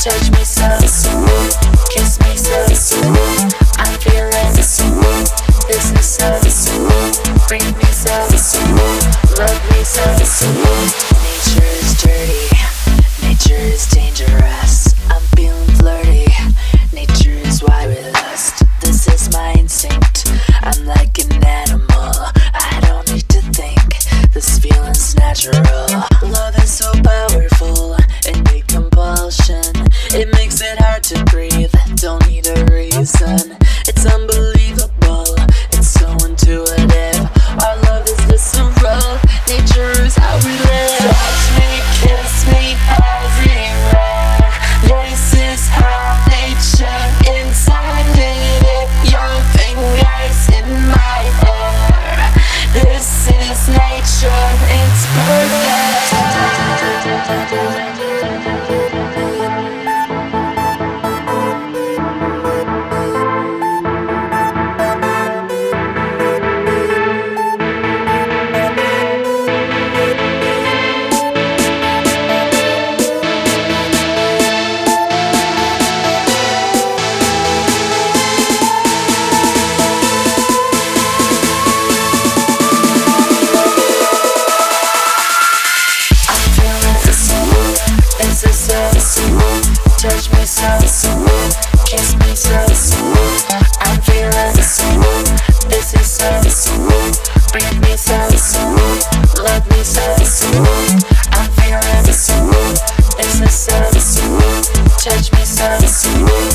Touch me This feeling's natural. Love is so powerful, it need compulsion. It makes it hard to breathe, don't need a reason. It's unbelievable. sense, let me sense. I'm it's a touch me some.